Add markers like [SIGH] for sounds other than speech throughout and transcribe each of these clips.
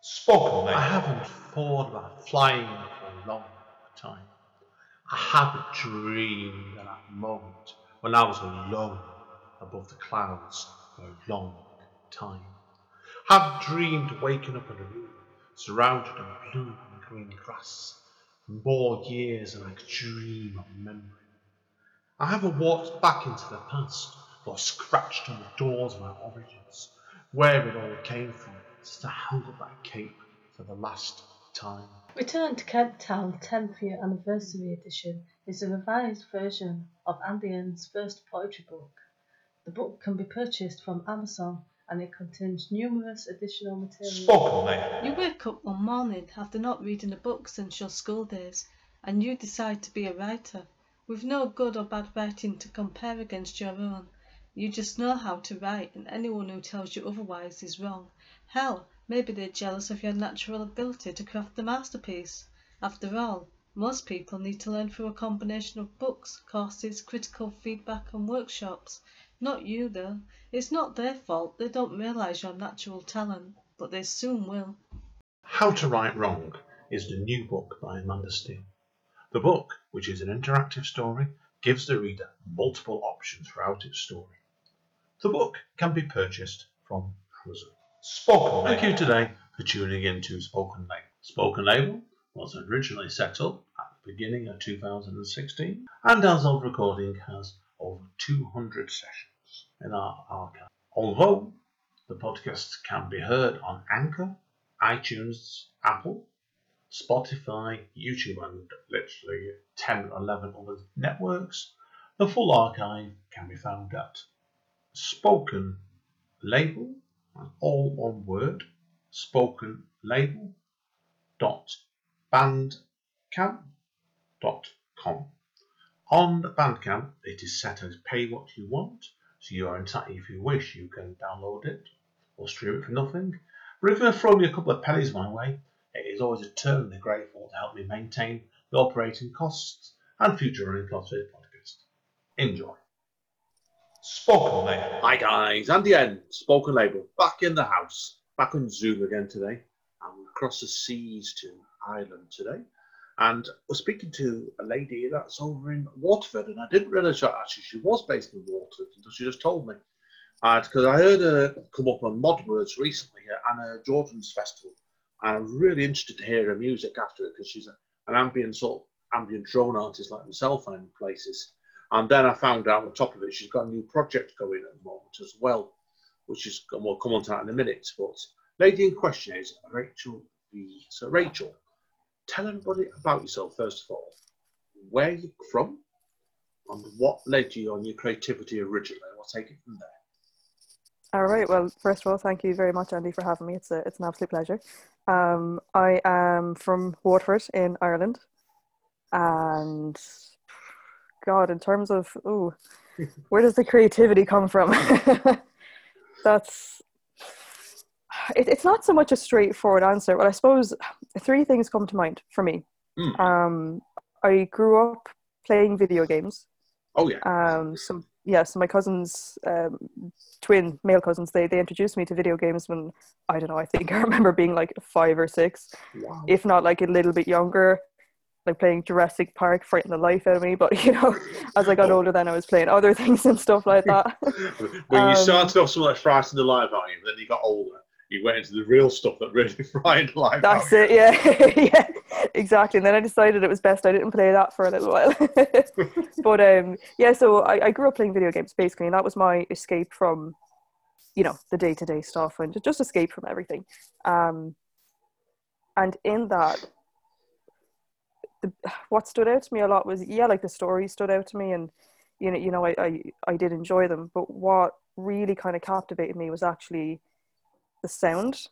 Spoken I haven't thought about flying for a long time. I haven't dreamed of that moment when I was alone above the clouds for a long time. I haven't dreamed waking up in a room surrounded in blue and green grass for more years than I could dream of remembering. I haven't walked back into the past or scratched on the doors of my origins, where it all came from, since I held that cape for the last time. Return to Kent Town 10th Year Anniversary Edition is a revised version of Andy N's first poetry book. The book can be purchased from Amazon and it contains numerous additional material. Spoken language. You wake up one morning after not reading a book since your school days, and you decide to be a writer, with no good or bad writing to compare against your own. You just know how to write, and anyone who tells you otherwise is wrong. Hell, maybe they're jealous of your natural ability to craft the masterpiece. After all, most people need to learn through a combination of books, courses, critical feedback, and workshops. Not you, though. It's not their fault they don't realise your natural talent, but they soon will. How to Write Wrong is the new book by Amanda Steele. The book, which is an interactive story, gives the reader multiple options throughout its story. The book can be purchased from Amazon. Spoken Thank you today for tuning in to Spoken Label. Spoken Label was originally set up at the beginning of 2016 and as of recording has over 200 sessions in our archive. Although the podcast can be heard on Anchor, iTunes, Apple, Spotify, YouTube, and literally 10 or 11 other networks, the full archive can be found at Spoken Label, all one word, spoken label dot bandcamp dot com. On Bandcamp, it is set as pay what you want, so you are entitled, if you wish, you can download it or stream it for nothing. But if you throw me a couple of pennies my way, it is always eternally grateful to help me maintain the operating costs and future running costs of this podcast. Enjoy. Spoken label. Hi guys, Andy N, Spoken Label, back in the house, back on Zoom again today. I'm across the seas to Ireland today, and we're speaking to a lady that's over in Waterford, and I didn't realise actually she was based in Waterford until she just told me. Because I heard her come up on Mod Words recently at Anna Jordan's festival, and I'm really interested to hear her music after it because she's a, an ambient sort of ambient drone artist like myself in places. And then I found out on top of it, she's got a new project going at the moment as well, which is, we'll come on to that in a minute. But lady in question is Rachel B. So, Rachel, tell everybody about yourself first of all. Where you from, and what led you on your creativity originally. We'll take it from there. All right. Well, first of all, thank you very much, Andy, for having me. It's a, it's an absolute pleasure. Um, I am from Waterford in Ireland, and God, in terms of oh, where does the creativity come from? [LAUGHS] That's it, it's not so much a straightforward answer, but I suppose three things come to mind for me. Mm. Um, I grew up playing video games. Oh yeah. Um, so yeah, so my cousins, um, twin male cousins, they they introduced me to video games when I don't know. I think [LAUGHS] I remember being like five or six, Wow. if not like a little bit younger, like playing Jurassic Park, frightened the life out of me. But you know, [LAUGHS] as I got older, then I was playing other [LAUGHS] things and stuff like that. [LAUGHS] when you Um, started off something like frightened the life out of you, but then you got older, you went into the real stuff that really frightened the life out That's you. it, yeah, yeah, exactly. And then I decided it was best I didn't play that for a little while. but um, yeah, so I, I grew up playing video games basically, and that was my escape from, you know, the day to day stuff and just escape from everything. Um, and in that, the, [SIGHS] what stood out to me a lot was yeah, like the stories stood out to me, and you know, you know, I I, I did enjoy them. But what really kind of captivated me was actually the sound.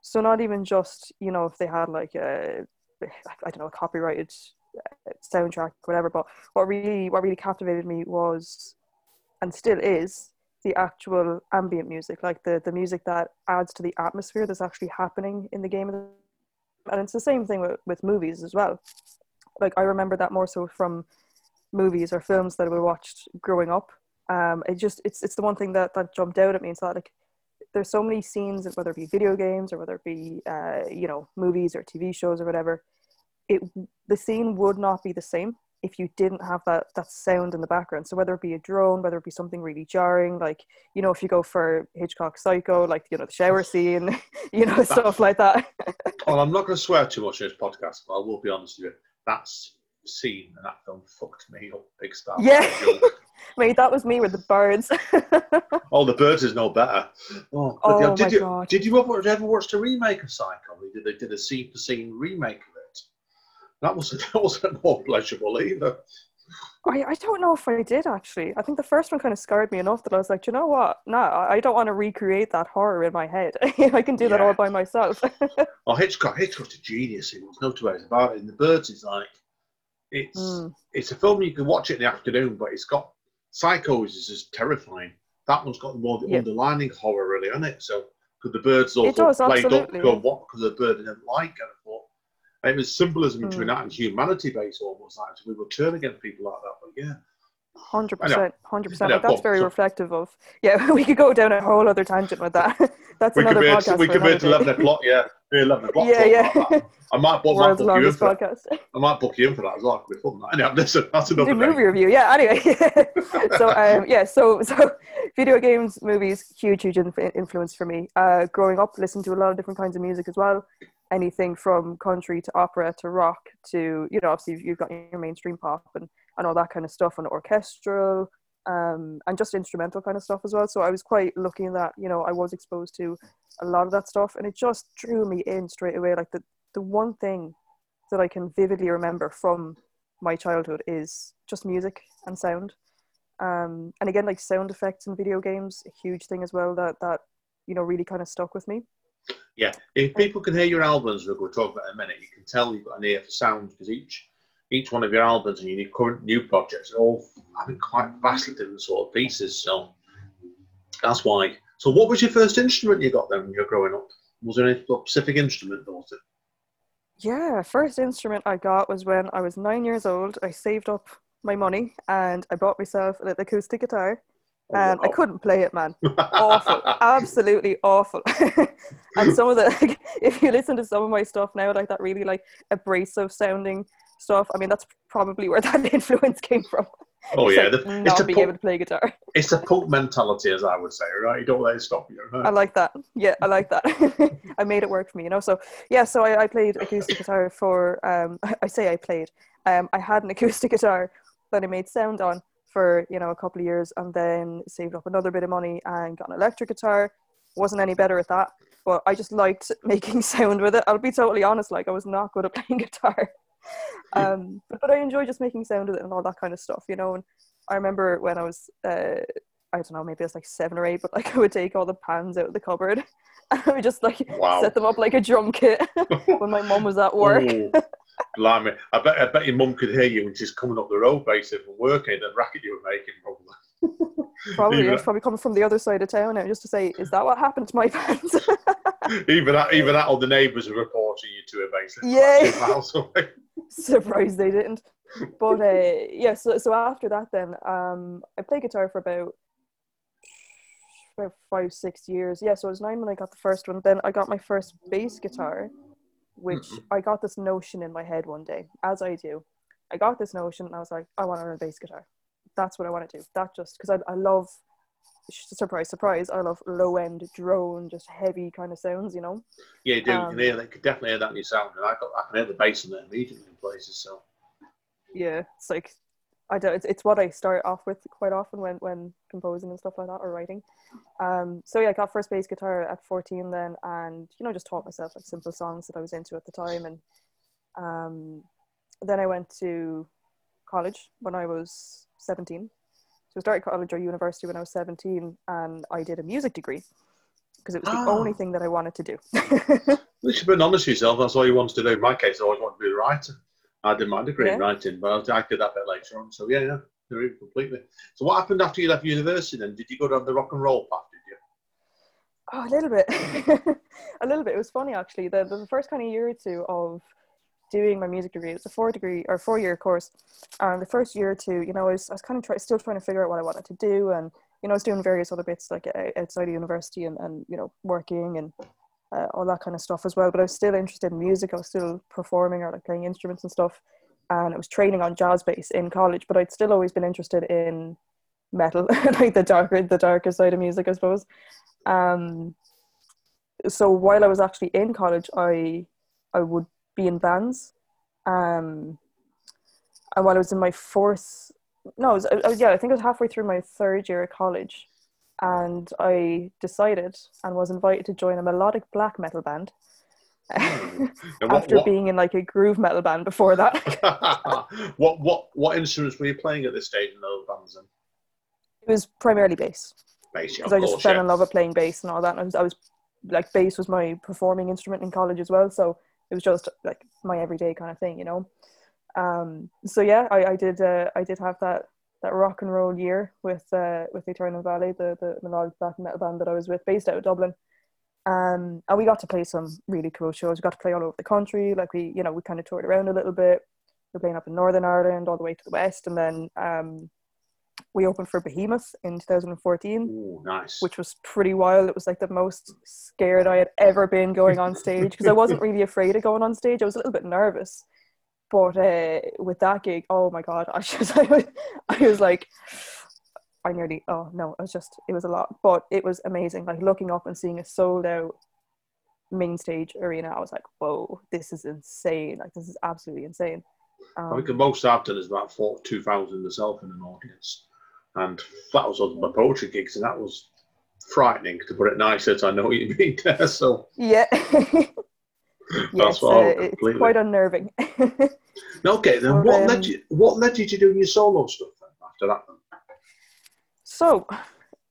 So not even just you know if they had like a I don't know a copyrighted uh, soundtrack whatever, but what really what really captivated me was and still is the actual ambient music, like the the music that adds to the atmosphere that's actually happening in the game. And it's the same thing with, with movies as well. Like I remember that more so from movies or films that we watched growing up. Um, it just it's it's the one thing that that jumped out at me. It's that like there's so many scenes, whether it be video games or whether it be uh, you know movies or TV shows or whatever. It the scene would not be the same if you didn't have that that sound in the background. So whether it be a drone, whether it be something really jarring, like you know, if you go for Hitchcock Psycho, like you know the shower scene, [LAUGHS] you know stuff like that. Well, I'm not going to swear too much in this podcast, but I will be honest with you. That's scene and that film fucked me up big style. Yeah. Mate, [LAUGHS] that was me with the birds. [LAUGHS] oh, the birds is no better. Oh, Oh yeah, my did you God. did you ever, ever watch the remake of Psycho? They did, they did a scene for scene remake of it. That wasn't [LAUGHS] that wasn't more pleasurable either. I, I don't know if I did actually. I think the first one kind of scared me enough that I was like, you know what? No, I don't want to recreate that horror in my head. [LAUGHS] I can do that all by myself. [LAUGHS] Oh, Hitchcock Hitchcock's a genius. There's no two ways about it. And the birds is like it's Mm. it's a film you can watch it in the afternoon, but it's got Psycho is just terrifying. That one's got more the Yeah. underlining horror really on it. So because the birds also It does, played up absolutely, because yeah. what because the bird didn't like it. It was symbolism between Mm. that and humanity based almost like so we will turn against people like that. But yeah, Hundred percent, hundred percent. That's well, very so- reflective of. Yeah, [LAUGHS] we could go down a whole other tangent with that. [LAUGHS] That's we another podcast. we could be at eleven o'clock. Yeah, eleven o'clock. [LAUGHS] Yeah, yeah. I might, book, might book you in for that. I might book you in for that as well. It could be fun. that. Anyway, listen, that's do another movie review. Yeah. Anyway, so um, yeah, so so video games, movies, huge, huge influence for me. Uh, growing up, listening to a lot of different kinds of music as well. Anything from country to opera to rock to you know, obviously you've got your mainstream pop and and all that kind of stuff, and orchestral. Um, and just instrumental kind of stuff as well. So I was quite lucky in that, you know, I was exposed to a lot of that stuff and it just drew me in straight away. Like the, the one thing that I can vividly remember from my childhood is just music and sound. Um, and again, like sound effects in video games, a huge thing as well that that you know really kind of stuck with me. Yeah, if people can hear your albums, to talk about it in a minute. You can tell you've got an ear for sound because each each one of your albums and your current new projects are all having quite vastly different sort of pieces. So that's why. So, what was your first instrument you got then when you were growing up? Was there any specific instrument? It? Yeah, first instrument I got was when I was nine years old. I saved up my money and I bought myself an acoustic guitar, Oh, and I couldn't play it, man. [LAUGHS] awful, absolutely awful. [LAUGHS] and some of the, like, if you listen to some of my stuff now, like that really like abrasive sounding stuff. I mean, that's probably where [LAUGHS] that influence came from. Oh It's yeah, like the, it's not a being punk, able to play guitar. it's a punk mentality, as I would say, right? You don't let it stop you. I like that. Yeah, I like that. I made it work for me, you know. So yeah, so I, I played acoustic guitar for. Um, I say I played. Um, I had an acoustic guitar that I made sound on for you know a couple of years, and then saved up another bit of money and got an electric guitar. wasn't any better at that, but I just liked [LAUGHS] making [LAUGHS] sound with it. I'll be totally honest, like I was not good at [LAUGHS] playing guitar. Um, but, but I enjoy just making sound with it and all that kind of stuff, you know. And I remember when I was, uh, I don't know, maybe I was like seven or eight, but like I would take all the pans out of the cupboard and I would just like Wow. set them up like a drum kit when my mom was at work. Blimey. I bet, I bet your mum could hear you when she's coming up the road, basically, from working, the racket you were making, probably. [LAUGHS] Probably, even, it's probably coming from the other side of town now, just to say, is that what happened to my [LAUGHS] pants? even that, even that, all the neighbours are reporting you to it, basically. Yeah. Like two miles away. [LAUGHS] Surprised they didn't. But uh, yeah, so so after that, then um, I played guitar for about about five six years. Yeah, so I was nine when I got the first one. Then I got my first bass guitar, which. I got this notion in my head one day, as I do. I got this notion, and I was like, I want to learn bass guitar. That's what I want to do. That just because I I love. Surprise, surprise! I love low end drone, just heavy kind of sounds, you know. Yeah, you do. you Um, can hear that. You can definitely hear that in your sound. And I, got, I can hear the bass in it immediately in places. So, yeah it's like i don't it's, it's what i start off with quite often when when composing and stuff like that or writing um so yeah i got first bass guitar at 14 then and you know just taught myself like simple songs that i was into at the time and um then i went to college when i was 17 so i started college or university when i was 17 and i did a music degree because it was the Ah. only thing that i wanted to do [LAUGHS] at least you've been honest with yourself. That's all you wanted to do. In my case, I always wanted to be a writer. I did my degree in Yeah. writing, but I I did that bit later on. So, yeah, yeah, completely. So, what happened after you left university then? Did you go down the rock and roll path, did you? Oh, a little bit. [LAUGHS] a little bit. It was funny actually. The, the first kind of year or two of doing my music degree, it's a four degree or four year course. And the first year or two, you know, I was, I was kind of try, still trying to figure out what I wanted to do. And you know, I was doing various other bits like uh, outside of university and, and you know, working and uh, all that kind of stuff as well. But I was still interested in music. I was still performing or like playing instruments and stuff. And I was training on jazz bass in college, but I'd still always been interested in metal, [LAUGHS] like the darker, the darker side of music, I suppose. Um, so while I was actually in college, I I would be in bands. Um, and while I was in my fourth, no, I was, I was- yeah, I think I was halfway through my third year of college, and I decided and was invited to join a melodic black metal band. [LAUGHS] What, After what, being in like a groove metal band before that, [LAUGHS] what what what instruments were you playing at this stage in those bands? Then? it was primarily bass Bass, because I just fell yeah. in love with playing bass and all that. And I was, I was like, bass was my performing instrument in college as well, so it was just like my everyday kind of thing, you know. Um, so yeah, I, I did uh, I did have that that rock and roll year with uh, with Eternal Valley, the the melodic black metal band that I was with, based out of Dublin. Um, and we got to play some really cool shows. We got to play all over the country. Like we, you know, we kind of toured around a little bit. We were playing up in Northern Ireland, all the way to the west, and then um, we opened for Behemoth in 2014 Ooh, nice. which was pretty wild. It was like the most scared I had ever been going on stage because I wasn't really afraid of going on stage. I was a little bit nervous, but uh, with that gig, oh my god, I [LAUGHS] just I was, I was like, I nearly oh no, it was just it was a lot, but it was amazing. Like looking up and seeing a sold out main stage arena, I was like, whoa, this is insane! Like this is absolutely insane. I Um, think the most I've done is about four, 2,000 myself in an audience. And that was on my poetry gigs, and that was frightening, to put it nicely. I know what you mean there. So yeah. [LAUGHS] that's yes, what uh, it's quite unnerving. [LAUGHS] okay, then what um, led you? What led you to doing your solo stuff then, after that? Then? So,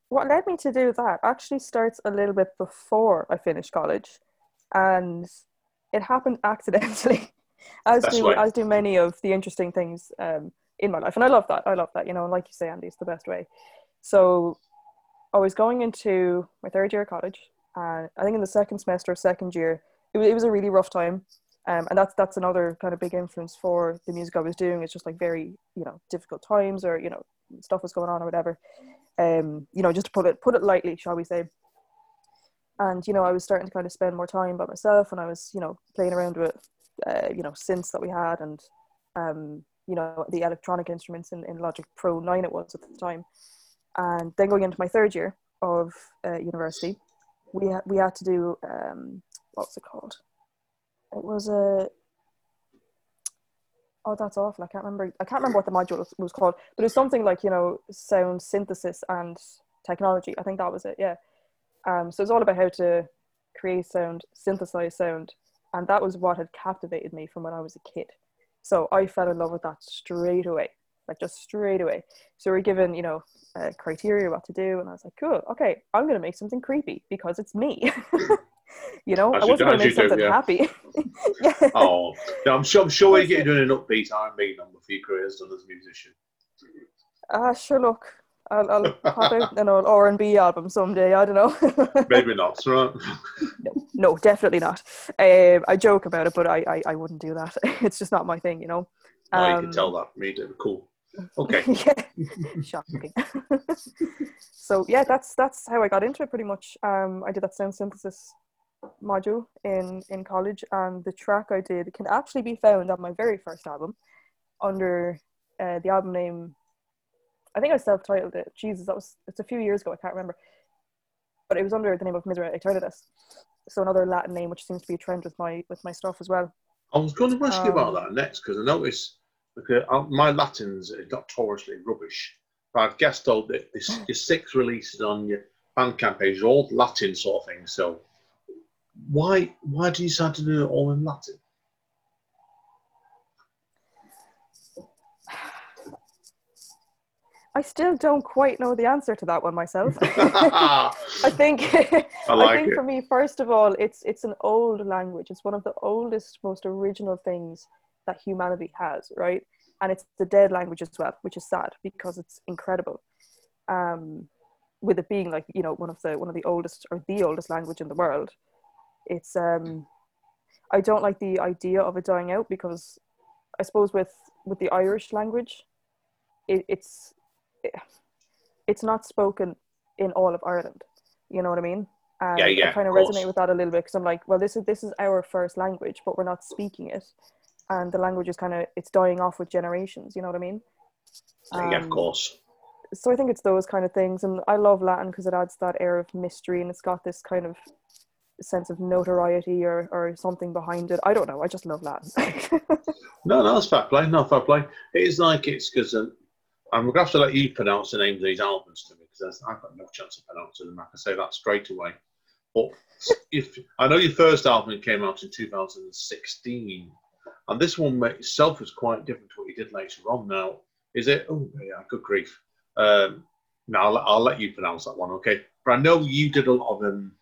what led me to do that actually starts a little bit before I finished college, and it happened [LAUGHS] accidentally, as That's do right. as do many of the interesting things um, in my life, and I love that. I love that. You know, and like you say, Andy, it's the best way. So, I was going into my third year of college, and I think in the second semester, of second year, it was, it was a really rough time. Um, and that's that's another kind of big influence for the music I was doing. It's just like very you know difficult times, or you know stuff was going on or whatever. Um, you know, just to put it put it lightly, shall we say. And you know, I was starting to kind of spend more time by myself, and I was you know playing around with uh, you know synths that we had, and um, you know the electronic instruments in, in Logic Pro nine it was at the time. And then going into my third year of uh, university, we ha- we had to do um, what's it called? It was a oh that's awful. I can't remember. I can't remember what the module was, was called, but it was something like you know sound synthesis and technology. I think that was it. Yeah. Um, so it's all about how to create sound, synthesize sound, and that was what had captivated me from when I was a kid. So I fell in love with that straight away, like just straight away. So we're given, you know, uh, criteria what to do, and I was like, cool, okay, I'm gonna make something creepy because it's me. [LAUGHS] [LAUGHS] you know, As I wasn't gonna make you do, something yeah. happy. [LAUGHS] yeah. Oh, yeah, I'm sure. I'm sure you're doing an upbeat R&B number for your career as done as a musician. Ah, sure. Look, I'll, I'll pop out an old R and B album someday. I don't know. [LAUGHS] Maybe not, right? no, definitely not. Um, I joke about it, but I, I, I wouldn't do that. It's just not my thing, you know. No, you Um, can tell that. Me. Cool. Okay. yeah, shocking. so yeah, that's that's how I got into it. Pretty much, um, I did that sound synthesis module in in college, and the track I did can actually be found on my very first album under uh, the album name. I think I self-titled it. Jesus, that was it's a few years ago. I can't remember, but it was under the name of Misera Eternitas. So another Latin name, which seems to be a trend with my with my stuff as well. I was going to ask you about Um, that next because I noticed okay, uh, my Latin's notoriously rubbish. But I've guessed all that this, your six releases on your Bandcamp page are all Latin sort of things. So why why do you decide to do it all in Latin? [SIGHS] I still don't quite know the answer to that one myself. I [LAUGHS] [LAUGHS] I think I, like [LAUGHS] think it. for me, first of all, it's it's an old language. It's one of the oldest, most original things that humanity has, right? And it's the dead language as well, which is sad because it's incredible. Um, with it being like you know one of the one of the oldest or the oldest language in the world, it's um, I don't like the idea of it dying out because I suppose with with the Irish language, it, it's it's not spoken in all of Ireland. You know what I mean? And Yeah, yeah, I kind of of resonate with that a little bit because I'm like, well, this is this is our first language, but we're not speaking it, and the language is kind of it's dying off with generations. You know what I mean? yeah, of Um, course. so I think it's those kind of things, and I love Latin because it adds that air of mystery, and it's got this kind of sense of notoriety or, or something behind it. I don't know. I just love Latin. [LAUGHS] No, no, that's fair play. No, fair play. It is like it's because um, I'm going to have to let you pronounce the names of these albums to me because I've got no chance of pronouncing them. I can say that straight away. But [LAUGHS] if I know your first album came out in 2016, and this one itself is quite different to what you did later on. Now, is it? Oh, yeah, good grief. Um, now I'll, I'll let you pronounce that one, okay? But I know you did a lot of them.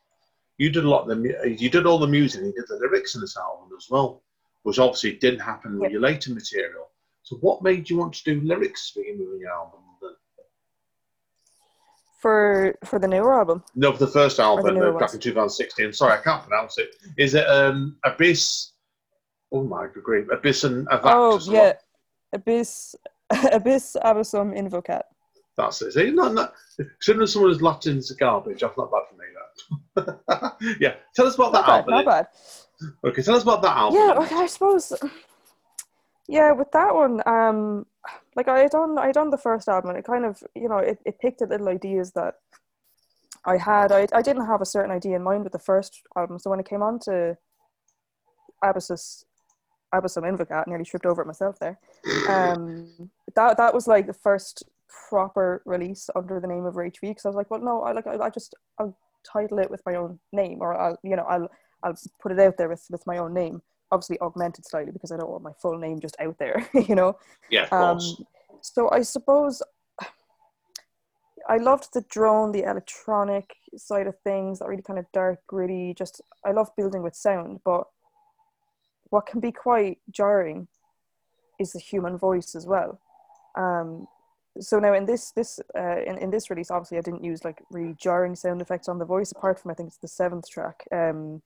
You did a lot of the. You did all the music. and You did the lyrics in this album as well, which obviously didn't happen with your later material. So, what made you want to do lyrics for your album? then? for for the newer album. No, for the first album newer uh, back ones. in 2016. Sorry, I can't pronounce it. Is it um, Abyss? Oh my good grief! Abyss and Avax. Oh yeah, well. [LAUGHS] Abyss, Abyss Abyssum Invocat. That's it. See, not, not, considering someone's Latin's garbage, that's not bad for me. [LAUGHS] Yeah. Tell us about that bad, album. not bad. Okay, tell us about that album. Yeah, okay, I suppose. Yeah, with that one, um, like I done, I done the first album, and it kind of, you know, it, it picked at little ideas that I had. I I didn't have a certain idea in mind with the first album, so when it came on to Abyssus, Abyssum Invocat, I nearly tripped over it myself there. Um, [LAUGHS] that that was like the first proper release under the name of Rage V, because I was like, well, no, I like, I, I just, I'll title it with my own name, or I'll, you know, I'll, I'll put it out there with with my own name obviously augmented slightly because I don't want my full name just out there, [LAUGHS] you know. Yeah, of Um, course. so I suppose I loved the drone, the electronic side of things, that really kind of dark, gritty. Just I love building with sound, but what can be quite jarring is the human voice as well. Um, so now in this this uh, in, in this release, obviously I didn't use like really jarring sound effects on the voice, apart from I think it's the seventh track. Um,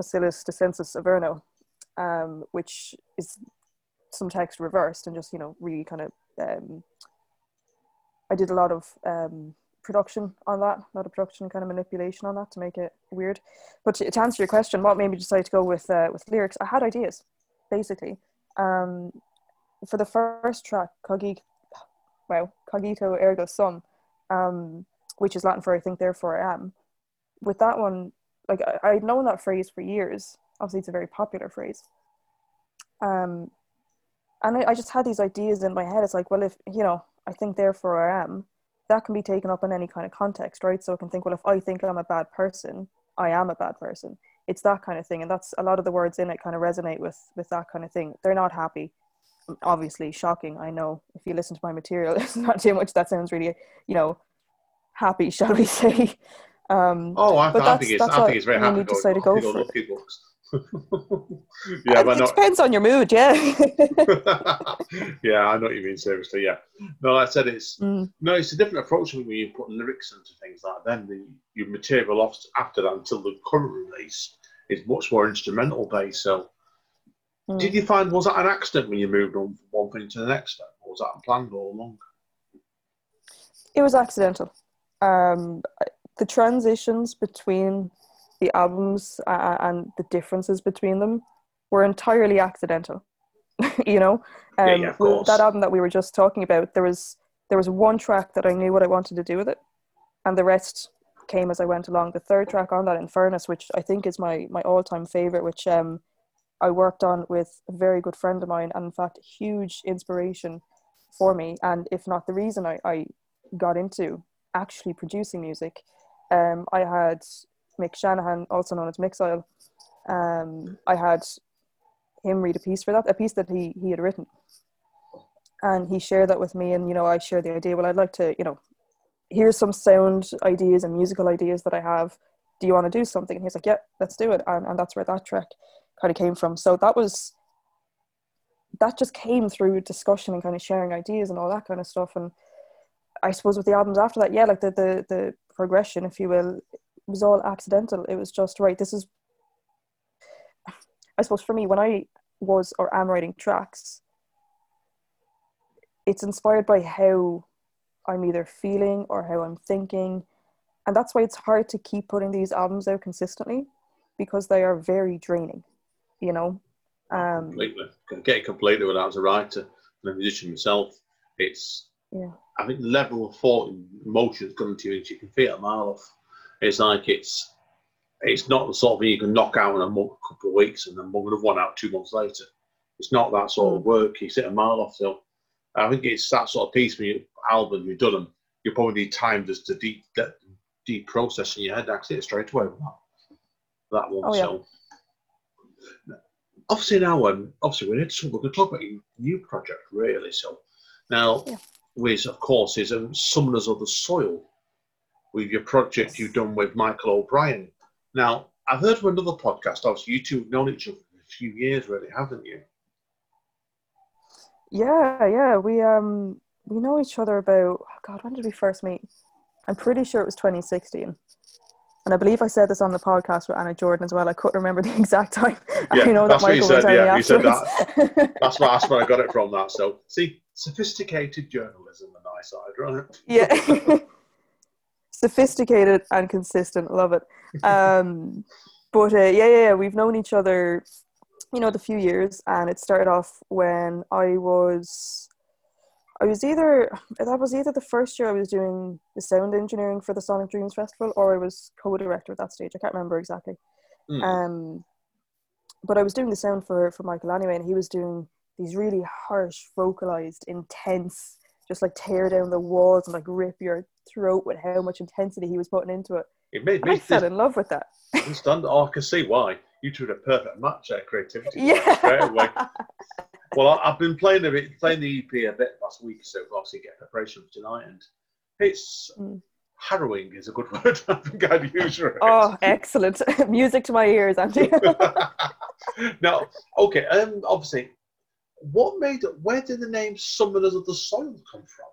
Facilis Descensus Averno, um, which is some text reversed and just you know really kind of um, I did a lot of um, production on that, a lot of production kind of manipulation on that to make it weird. But to, to answer your question, what made me decide to go with uh, with lyrics? I had ideas, basically. Um, for the first track, Cogito, wow, Cogito ergo sum, um, which is Latin for I think therefore I am. With that one, like I, I'd known that phrase for years. Obviously, it's a very popular phrase. Um, and I, I just had these ideas in my head. It's like, well, if you know, I think therefore I am. That can be taken up in any kind of context, right? So I can think, well, if I think I'm a bad person, I am a bad person. It's that kind of thing, and that's a lot of the words in it kind of resonate with with that kind of thing. They're not happy, obviously shocking. I know if you listen to my material, [LAUGHS] it's not too much. That sounds really, you know, happy, shall we [LAUGHS] say? Um, Oh, I, I think it's. I think it's very happy to decide to go for it. [LAUGHS] yeah, it but not. depends on your mood, yeah. yeah, I know what you mean. Seriously, yeah. No, like I said it's Mm. no, it's a different approach when you put lyrics into things like then the your material off after that until the current release is much more instrumental based. So, Mm. did you find was that an accident when you moved on from one thing to the next, then, or was that planned all along? It was accidental. Um, the transitions between the albums uh, and the differences between them were entirely accidental. [LAUGHS] you know, um, Yeah, yeah, that album that we were just talking about, there was there was one track that I knew what I wanted to do with it, and the rest came as I went along. The third track on that, In Furnace, which I think is my my all time favorite, which um, I worked on with a very good friend of mine, and in fact, huge inspiration for me, and if not the reason I, I got into actually producing music. Um, I had Mick Shanahan, also known as Mixile. Um, I had him read a piece for that, a piece that he, he had written. And he shared that with me, and you know, I shared the idea. Well, I'd like to, you know, here's some sound ideas and musical ideas that I have. Do you want to do something? And he's like, Yeah, let's do it. And, and that's where that track kind of came from. So that was that just came through discussion and kind of sharing ideas and all that kind of stuff. And I suppose with the albums after that, yeah, like the the the progression, if you will, was all accidental. It was just right. This is, I suppose, for me when I was or am writing tracks, it's inspired by how I'm either feeling or how I'm thinking. And that's why it's hard to keep putting these albums out consistently because they are very draining, you know? Um, completely. Get it completely without as a writer and a musician myself. It's Yeah. I think the level of thought and emotions coming to you, and you can feel it a mile off. It's like it's it's not the sort of thing you can knock out in a month, couple of weeks and then mug another one out two months later. It's not that sort of work. You sit a mile off. So I think it's that sort of piece when you album you've done them. You probably need time just to deep deep process in your head. Actually, it straight away that that one. Oh, yeah. So obviously now, um, obviously we need to we're going to talk about your new project really. So now, Yeah. with of course is um, Summoners of the Soil with your project you've done with Michael O'Brien. Now I've heard from another podcast. Obviously, you two have known each other for a few years, really, haven't you? Yeah, yeah. We um we know each other about oh God, when did we first meet? I'm pretty sure it was 2016. And I believe I said this on the podcast with Anna Jordan as well. I couldn't remember [LAUGHS] the exact time. Yeah, I know that's that Michael was said, telling yeah, me you said afterwards. That's why that's where I got it from. That so see, sophisticated journalism on my side, right? yeah. [LAUGHS] Sophisticated and consistent. Love it. Um, but uh, yeah, yeah, yeah, we've known each other, you know, the few years, and it started off when I was, I was either that was either the first year I was doing the sound engineering for the Sonic Dreams Festival, or I was co-director at that stage. I can't remember exactly. Mm. Um, but I was doing the sound for for Michael anyway, and he was doing these really harsh, vocalized, intense, just like tear down the walls and like rip your throat with how much intensity he was putting into it. It made And I me fell in love with that. understand. Oh, I can see why you two are a perfect match. Creativity Yeah. straight away. [LAUGHS] Well, I've been playing a bit, playing the EP a bit last week, so obviously get preparation for tonight, and it's Mm. harrowing is a good [LAUGHS] word. I think I'd use it. Oh, excellent. [LAUGHS] Music to my ears, Andy. now, okay, um, obviously, what made where did the name Summoners of the Soil come from?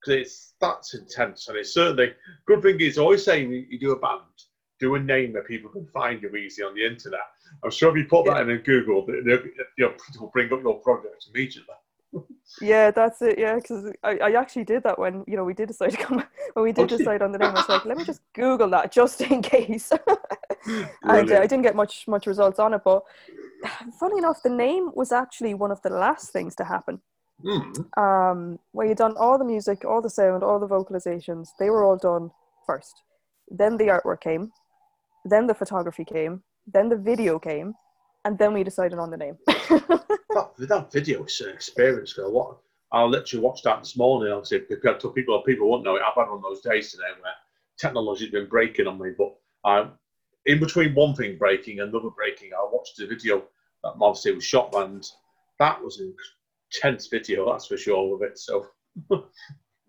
Because it's that's intense, and it's certainly good thing is always saying you do a band, do a name that people can find you easy on the internet. I'm sure if you put that in in Google, the, the, you know, it will bring up your project immediately. yeah, that's it. Yeah, because I, I actually did that when you know we did decide to come when we Oh, did did decide on the name. I was like, let me just Google that just in [LAUGHS] case. and uh, I didn't get much much results on it, but funny enough, the name was actually one of the last things to happen. Mm. um, where you done all the music, all the sound, all the vocalizations. They were all done first. Then the artwork came. Then the photography came. Then the video came, and then we decided on the name. [LAUGHS] [LAUGHS] that, that video is an experience, girl. What I literally watched that this morning. Obviously, because to people people won't know it. I've had one of those days today where technology's been breaking on me. But um, in between one thing breaking and another breaking, I watched the video that obviously was shot, and that was an intense video. That's for sure of it. So, [LAUGHS]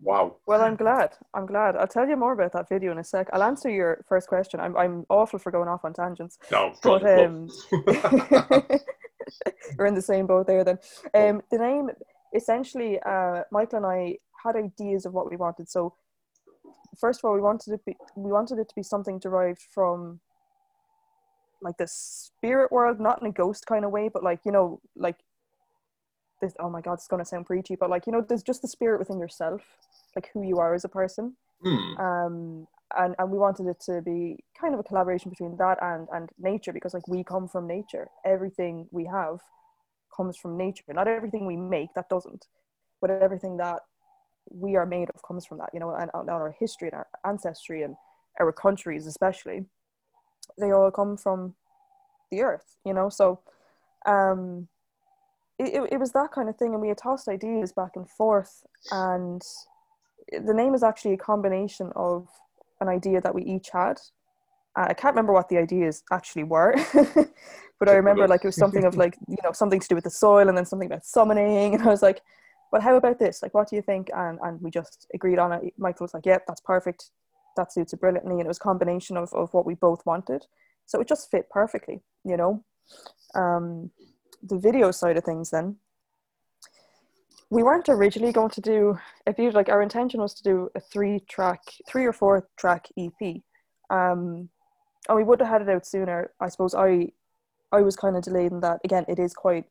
wow. well, I'm glad. I'm glad. I'll tell you more about that video in a sec. I'll answer your first question. I'm I'm awful for going off on tangents. No, But, um, [LAUGHS] We're in the same boat there then. Um, the name, essentially, uh, Michael and I had ideas of what we wanted. So, first of all, we wanted it be, we wanted it to be something derived from like the spirit world, not in a ghost kind of way, but like you know, like this. Oh my God, it's gonna sound preachy, but like you know, there's just the spirit within yourself, like who you are as a person Hmm. um and and we wanted it to be kind of a collaboration between that and and nature because like we come from nature everything we have comes from nature not everything we make that doesn't but everything that we are made of comes from that you know and, and our history and our ancestry and our countries especially they all come from the earth you know so um it, it, was that kind of thing and we had tossed ideas back and forth and the name is actually a combination of an idea that we each had. Uh, I can't remember what the ideas actually were, [LAUGHS] but I remember like it was something of like you know something to do with the soil, and then something about summoning, and I was like, "Well, how about this? Like, what do you think?" And and we just agreed on it. Michael was like, "Yep, that's perfect. That suits it brilliantly," and it was a combination of of what we both wanted, so it just fit perfectly, you know. Um, the video side of things, then we weren't originally going to do if you like our intention was to do a three track three or four track ep um and we would have had it out sooner i suppose i i was kind of delayed in that again it is quite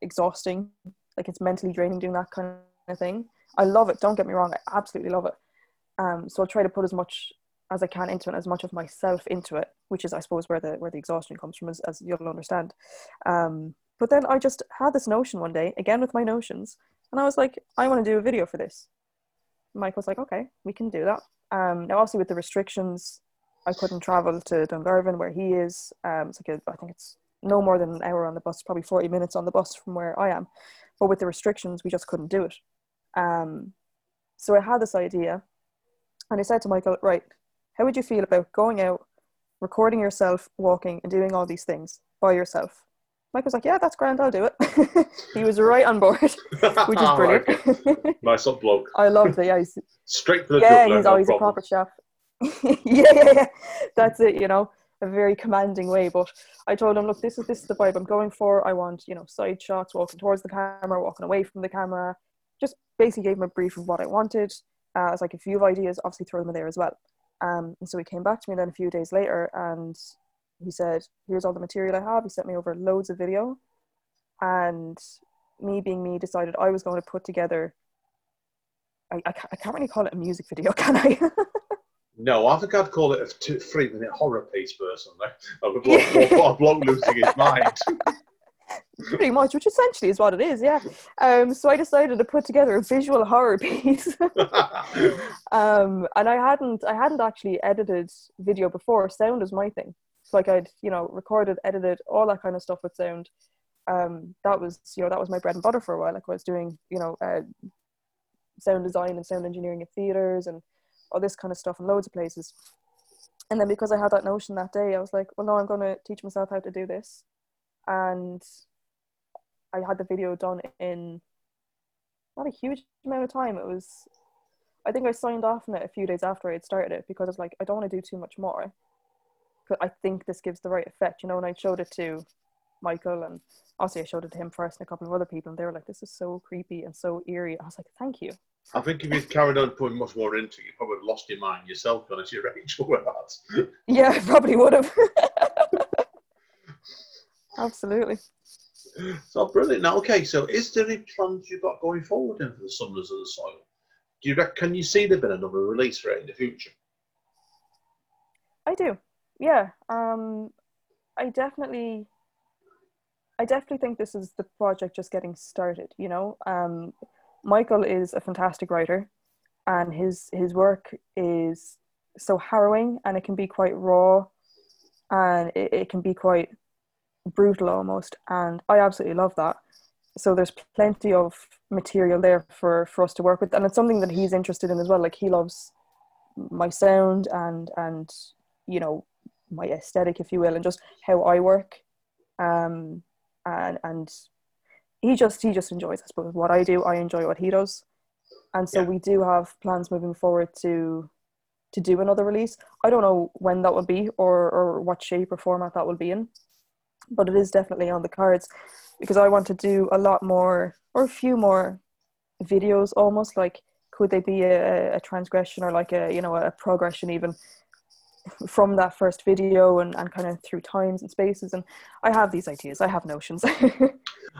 exhausting like it's mentally draining doing that kind of thing I love it. Don't get me wrong. I absolutely love it. Um, so I'll try to put as much as I can into it, as much of myself into it, which is, I suppose, where the where the exhaustion comes from, as, as you'll understand. Um, but then I just had this notion one day, again with my notions, and I was like, I want to do a video for this. Mike was like, okay, we can do that. Um, now, obviously, with the restrictions, I couldn't travel to Dungarvan where he is. Um, it's like a, I think it's no more than an hour on the bus, probably 40 minutes on the bus from where I am. But with the restrictions, we just couldn't do it. Um, so I had this idea, and I said to Michael, right, how would you feel about going out, recording yourself walking and doing all these things by yourself? Mike was like, yeah, that's grand, I'll do it. [LAUGHS] he was right on board, [LAUGHS] which is [LAUGHS] brilliant. Nice up bloke. I love the he's, Straight for the yeah, he's no always a proper chef. yeah, yeah, yeah. That's it, you know, a very commanding way. But I told him, look, this is this is the vibe I'm going for. I want, you know, side shots, walking towards the camera, walking away from the camera. Just basically gave him a brief of what I wanted. Uh, I was like, if you have ideas, obviously throw them in there as well. Um, and so he came back to me then a few days later and he said, here's all the material I have. He sent me over loads of video. And me being me decided I was going to put together I, I, ca- I can't really call it a music video, [LAUGHS] can I? No, I think I'd call it a two, three minute horror piece personally. Of a bloke, a bloke losing his mind. [LAUGHS] [LAUGHS] Pretty much, which essentially is what it is, yeah. Um, so I decided to put together a visual horror piece. um, and I hadn't, I hadn't actually edited video before. Sound is my thing. Like I'd, you know, recorded, edited, all that kind of stuff with sound. Um, that was, you know, that was my bread and butter for a while. Like I was doing, you know, uh, sound design and sound engineering at theaters and all this kind of stuff in loads of places. And then because I had that notion that day, I was like, well, no, I'm going to teach myself how to do this. And I had the video done in not a huge amount of time. It was, I think I signed off on it a few days after I had started it because I was like, I don't want to do too much more. But I think this gives the right effect, you know. And I showed it to Michael, and also I showed it to him first and a couple of other people, and they were like, "This is so creepy and so eerie." I was like, "Thank you." I think if you'd carried on putting much more into it, you probably would have lost your mind yourself, honest, your age with [LAUGHS] that. Yeah, I probably would have. [LAUGHS] Absolutely. So brilliant. Now, okay, so is there any plans you've got going forward then for the Summoners of the Soil? Do you reckon, can you see there been another release for it in the future? I do. Yeah. Um, I definitely, I definitely think this is the project just getting started. You know, um, Michael is a fantastic writer, and his his work is so harrowing, and it can be quite raw, and it, it can be quite brutal almost, and I absolutely love that. So there's plenty of material there for for us to work with, and it's something that he's interested in as well. Like he loves my sound and and you know my aesthetic if you will and just how i work. Um and and he just he just enjoys i suppose what i do. I enjoy what he does. And so Yeah. we do have plans moving forward to to do another release. I don't know when that will be or or what shape or format that will be in but it is definitely on the cards because i want to do a lot more or a few more videos almost like could they be a, a transgression or like a you know a progression even from that first video and, and kind of through times and spaces and i have these ideas i have notions [LAUGHS]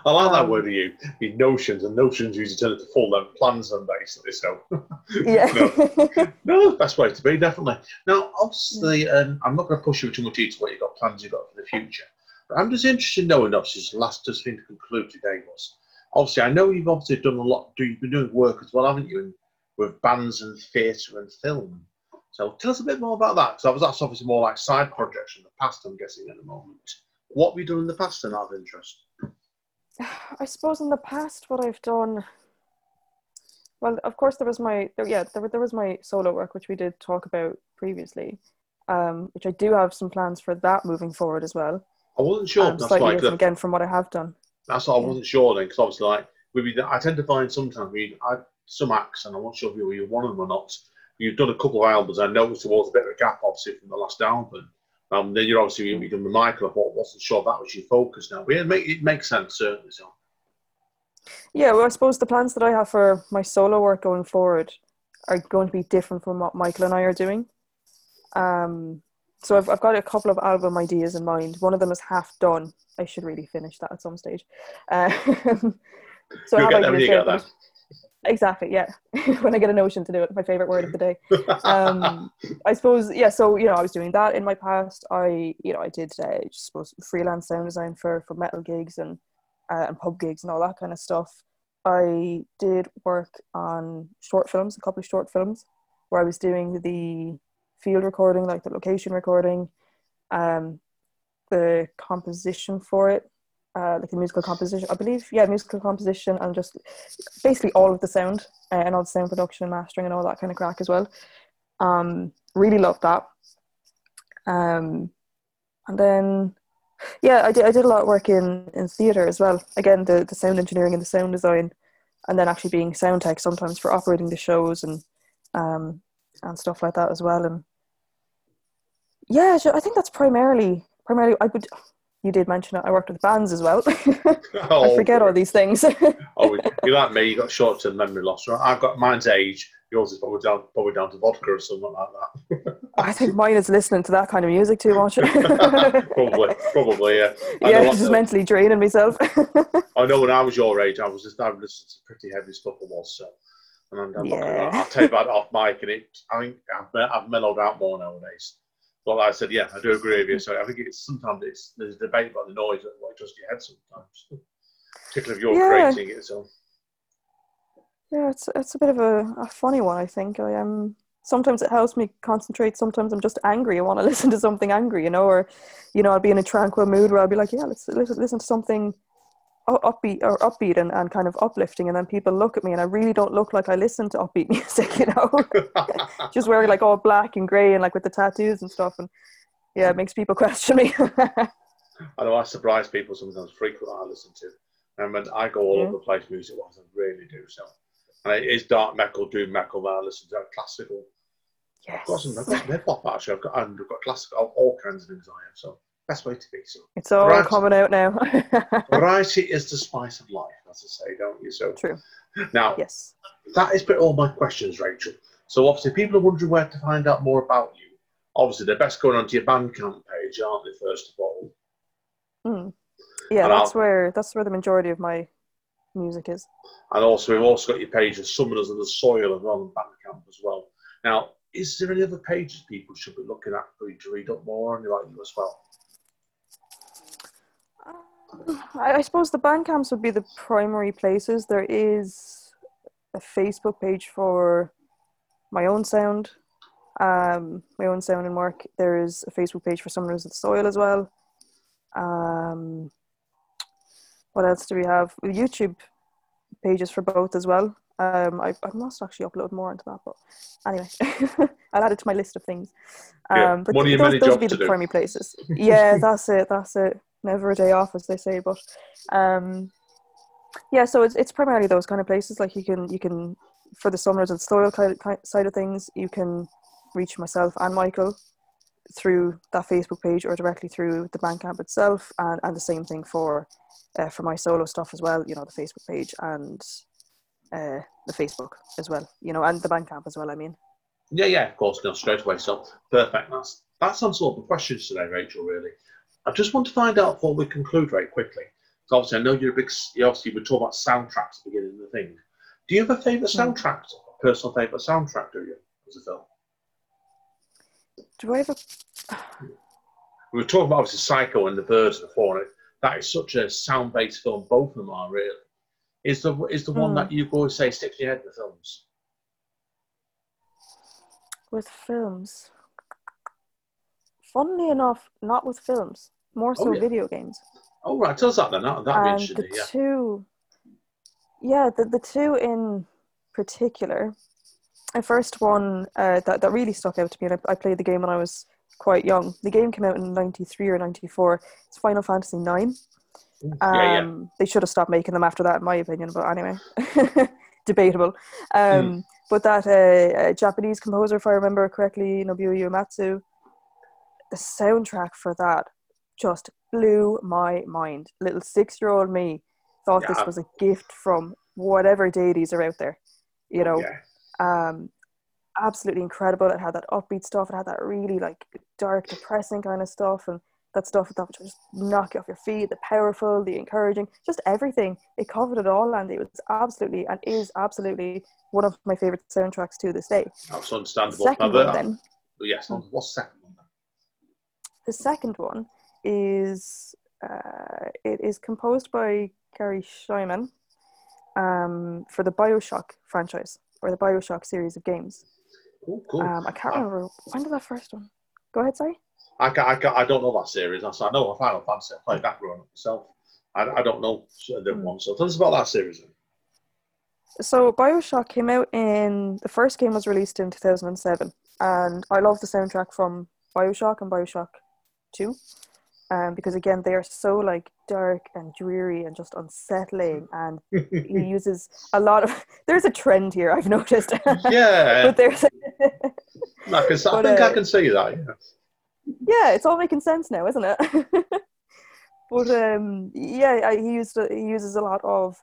I like that Um, word of you, your notions, and notions usually turn into full length plans, then basically. So, [LAUGHS] yeah no, no, best way to be, definitely. Now, obviously, um, I'm not going to push you too much into what you've got plans you've got for the future, but I'm just interested in knowing, obviously, just the last just thing to conclude today was obviously, I know you've obviously done a lot, do, you've been doing work as well, haven't you, with bands and theatre and film. So, tell us a bit more about that, because that's obviously more like side projects in the past, I'm guessing, at the moment. What have you done in the past, and out of interest? [SIGHS] i suppose in the past what i've done well of course there was my there, yeah there, there was my solo work which we did talk about previously um, which i do have some plans for that moving forward as well I wasn't sure. um, that's slightly why, different 'cause again from what i have done That's what I wasn't sure then, because obviously, like, you, I tend to find sometimes we I some acts, and I'm not sure if you were one of them or not. You've done a couple of albums. I noticed there was a bit of a gap, obviously, from the last album. Um, then you're obviously you've done with Michael. I thought, wasn't sure that was your focus now. But yeah, it, make, it makes sense certainly. So Yeah, well, I suppose the plans that I have for my solo work going forward are going to be different from what Michael and I are doing. Um, so I've, I've got a couple of album ideas in mind. One of them is half done. I should really finish that at some stage. Uh, [LAUGHS] so I you'll have get there when ideas you there, get there. but- exactly yeah. [LAUGHS] When i get a notion to do it my favorite word of the day. Um [LAUGHS] i suppose yeah so you know i was doing that in my past. I you know i did uh, just suppose freelance sound design for for metal gigs and uh, and pub gigs and all that kind of stuff. I did work on short films a couple of short films where i was doing the field recording like the location recording um the composition for it uh, like the musical composition, I believe. Yeah, musical composition and just basically all of the sound uh, and all the sound production and mastering and all that kind of crack as well. Um, really loved that. Um, and then, yeah, I did, I did a lot of work in, in theatre as well. Again, the, the sound engineering and the sound design, and then actually being sound tech sometimes for operating the shows and um, and stuff like that as well. And yeah, I think that's primarily primarily I would you did mention it. I worked with bands as well. [LAUGHS] Oh, I forget all these things. [LAUGHS] oh, you're like me. You got short-term memory loss. Right? I've got mine's age. Yours is probably down, probably down to vodka or something like that. [LAUGHS] I think mine is listening to that kind of music too much. probably, probably, yeah. I yeah, just uh, mentally draining myself. I know when I was your age, I was just I listened to pretty heavy stuff I was so. And I'm, uh, I'm yeah. I'll tell you about off mic, and it. I think I've, I've mellowed out more nowadays. Like I said, yeah, I do agree with you. So I think it's sometimes it's there's a debate about the noise and what it does to your head sometimes, particularly if you're Yeah. creating it. So yeah, it's it's a bit of a, a funny one. I think I am. Sometimes it helps me concentrate. Sometimes I'm just angry. I want to [LAUGHS] listen to something angry, you know, or you know, I'll be in a tranquil mood where I'll be like, yeah, let's listen, listen to something upbeat or upbeat and, and kind of uplifting, and then people look at me, and I really don't look like I listen to upbeat [LAUGHS] music, you know. [LAUGHS] just wearing like all black and grey and like with the tattoos and stuff, and yeah, it mm. makes people [LAUGHS] question me. I know I surprise people sometimes frequently I listen to. And when I go all Yeah. over the place music wise, I really do so. And it is dark metal, doom metal, then I listen to classical. I've got some, I've got some hip hop actually. I've got, and I've got classical, all kinds of things I have. So, best way to be. So, it's all Right. coming out now. [LAUGHS] variety is the spice of life, as I say, don't you? So, True. now Yes. that is pretty all my questions, Rachel. So, obviously, people are wondering where to find out more about you. Obviously, they're best going onto your Bandcamp page, aren't they? First of all, Mm. Yeah, And I'll- that's where that's where the majority of my music is. And also, we've also got your page of Summoners of the Soil as well, and Bandcamp as well. Now, is there any other pages people should be looking at for you to read up more on like you as well? I, I suppose the Bandcamps would be the primary places. There is a Facebook page for my own sound, um, my own sound and work. There is a Facebook page for Summoners of the Soil as well. Um, what else do we have? YouTube pages for both as well. Um, I, I must actually upload more into that, but anyway, [LAUGHS] I'll add it to my list of things. Yeah, Um, but one of your those, many those would be jobs to the primary places. Yeah, [LAUGHS] that's it. That's it. Never a day off, as they say. But um, yeah, so it's it's primarily those kind of places. Like you can you can for the Summoners and soil side of things, you can reach myself and Michael through that Facebook page or directly through the Bandcamp itself, and, and the same thing for uh, for my solo stuff as well. You know, the Facebook page and uh, the Facebook as well. You know, and the Bandcamp as well. I mean, Yeah, yeah, of course, no, straight away. So, perfect. That's, that's answered all the questions today, Rachel, really. I just want to find out before we conclude very quickly. So, obviously, I know you're a big, obviously, we talk about soundtracks at the beginning of the thing. Do you have a favourite Hmm. soundtrack, personal favourite soundtrack, do you, as a film? do I have a We were talking about obviously Psycho and the Birds before, and that is such a sound-based film. Both of them are really. Is the is the one Hmm. that you always say sticks in your head in the films? with films? Funnily enough, not with films. More so Oh, yeah. video games. Oh right, tell us that then. That that'd be and interesting. the Yeah. two yeah the, the two in particular the first one uh, that, that really stuck out to me and I, I played the game when i was quite young the game came out in 93 or 94 it's final fantasy 9 um, yeah, yeah. they should have stopped making them after that in my opinion but anyway [LAUGHS] debatable um, Hmm. but that uh, uh, japanese composer if i remember correctly nobuo uematsu the soundtrack for that just blew my mind. Little six year old me thought Yeah. this was a gift from whatever deities are out there. You know, Yeah. um, absolutely incredible. It had that upbeat stuff. It had that really like dark, depressing kind of stuff, and that stuff that would just knock you off your feet, the powerful, the encouraging, just everything. It covered it all, and it was absolutely and is absolutely one of my favorite soundtracks to this day. That's understandable. second one, then, Yes, what's second one? then? the second one is uh, it is composed by Garry Schyman um, for the Bioshock franchise or the Bioshock series of games. Cool, cool. Um, I can't remember when did that first one. Go ahead, sorry. I, ca- I, ca- I don't know that series. That's- I know Final Fantasy. I played that growing up myself. I, I don't know the Hmm. one. So tell us about that series. Then. So Bioshock came out in the first game was released in 2007, and I love the soundtrack from Bioshock and Bioshock 2, um, because again they are so like dark and dreary and just unsettling, [LAUGHS] and he uses a lot of. [LAUGHS] There's a trend here I've noticed, [LAUGHS] yeah, but there's I, I think I uh, can see that. Yeah. yeah, it's all making sense now, isn't it? but um, yeah, I, he used he uses a lot of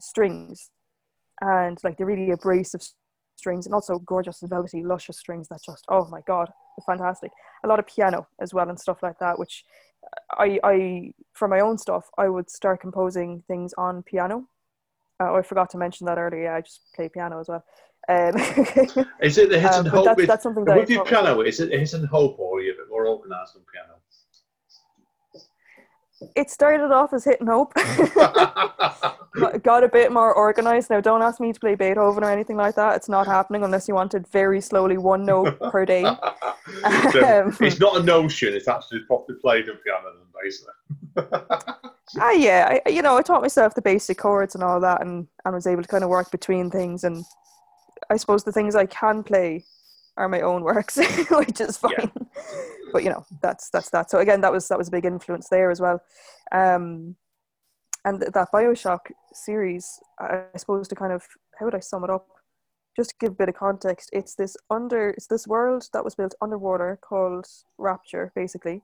strings, and like the really abrasive strings, and also gorgeous, velvety, luscious strings that just oh my god, fantastic. A lot of piano as well and stuff like that, which I I for my own stuff I would start composing things on piano. Uh, I forgot to mention that earlier. I just play piano as well. Um, Is it the [LAUGHS] hit and but hope? that's, with, that's something that I with your piano, is it hit and hope or are you a bit more organised on piano? It started off as hit and hope. [LAUGHS] got a bit more organized. Now don't ask me to play beethoven or anything like that. It's not happening unless you wanted very slowly one note per day. [LAUGHS] So Um, it's not a notion, it's actually properly played on piano, then, basically. [LAUGHS] ah yeah. I, you know i taught myself the basic chords and all that and, and was able to kind of work between things. And i suppose the things i can play are my own works which is Yeah. But you know that's that's that. So again that was that was a big influence there as well. Um and th- that bioshock series i I suppose to kind of how would i sum it up? Just to give a bit of context it's this under it's this world that was built underwater called rapture basically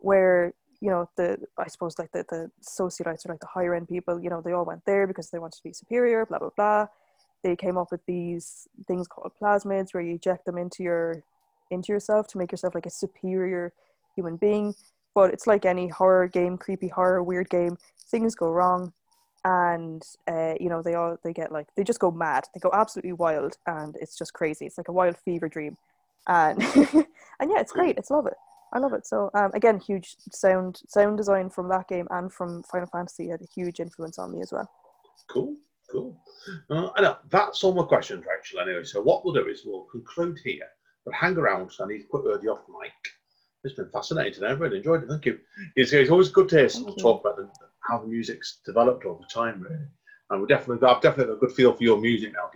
where you know the i suppose like the, the socialites or like the higher end people you know they all went there because they wanted to be superior blah blah blah. They came up with these things called plasmids where you eject them into your into yourself to make yourself like a superior human being. But it's like any horror game creepy horror weird game things go wrong. And uh, you know they all they get like they just go mad. They go absolutely wild and it's just crazy. It's like a wild fever dream. And [LAUGHS] and yeah it's great. It's love it. I love it. So um, again huge sound sound design from that game and from final fantasy had a huge influence on me as well. Cool, cool. Uh, I know that's all my questions, Rachel. Anyway, so what we'll do is we'll conclude here, but hang around. Need to put you off mic. It's been fascinating today. I've really enjoyed it. Thank you. It's, it's always good to hear someone talk about the, how the music's developed over time, really. And we definitely I've definitely got a good feel for your music now.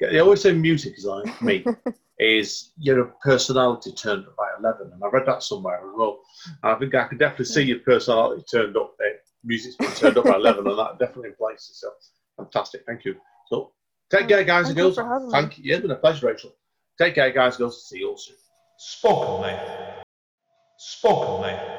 They always say music is like me. [LAUGHS] is your personality turned up by 11 and i read that somewhere as well and i think i can definitely see your personality turned up uh, music's been turned up by 11 and that definitely implies itself. fantastic thank you so take care guys and girls for having me. thank you yeah, it's been a pleasure rachel take care guys all soon Spoken Mate. Spoken Mate.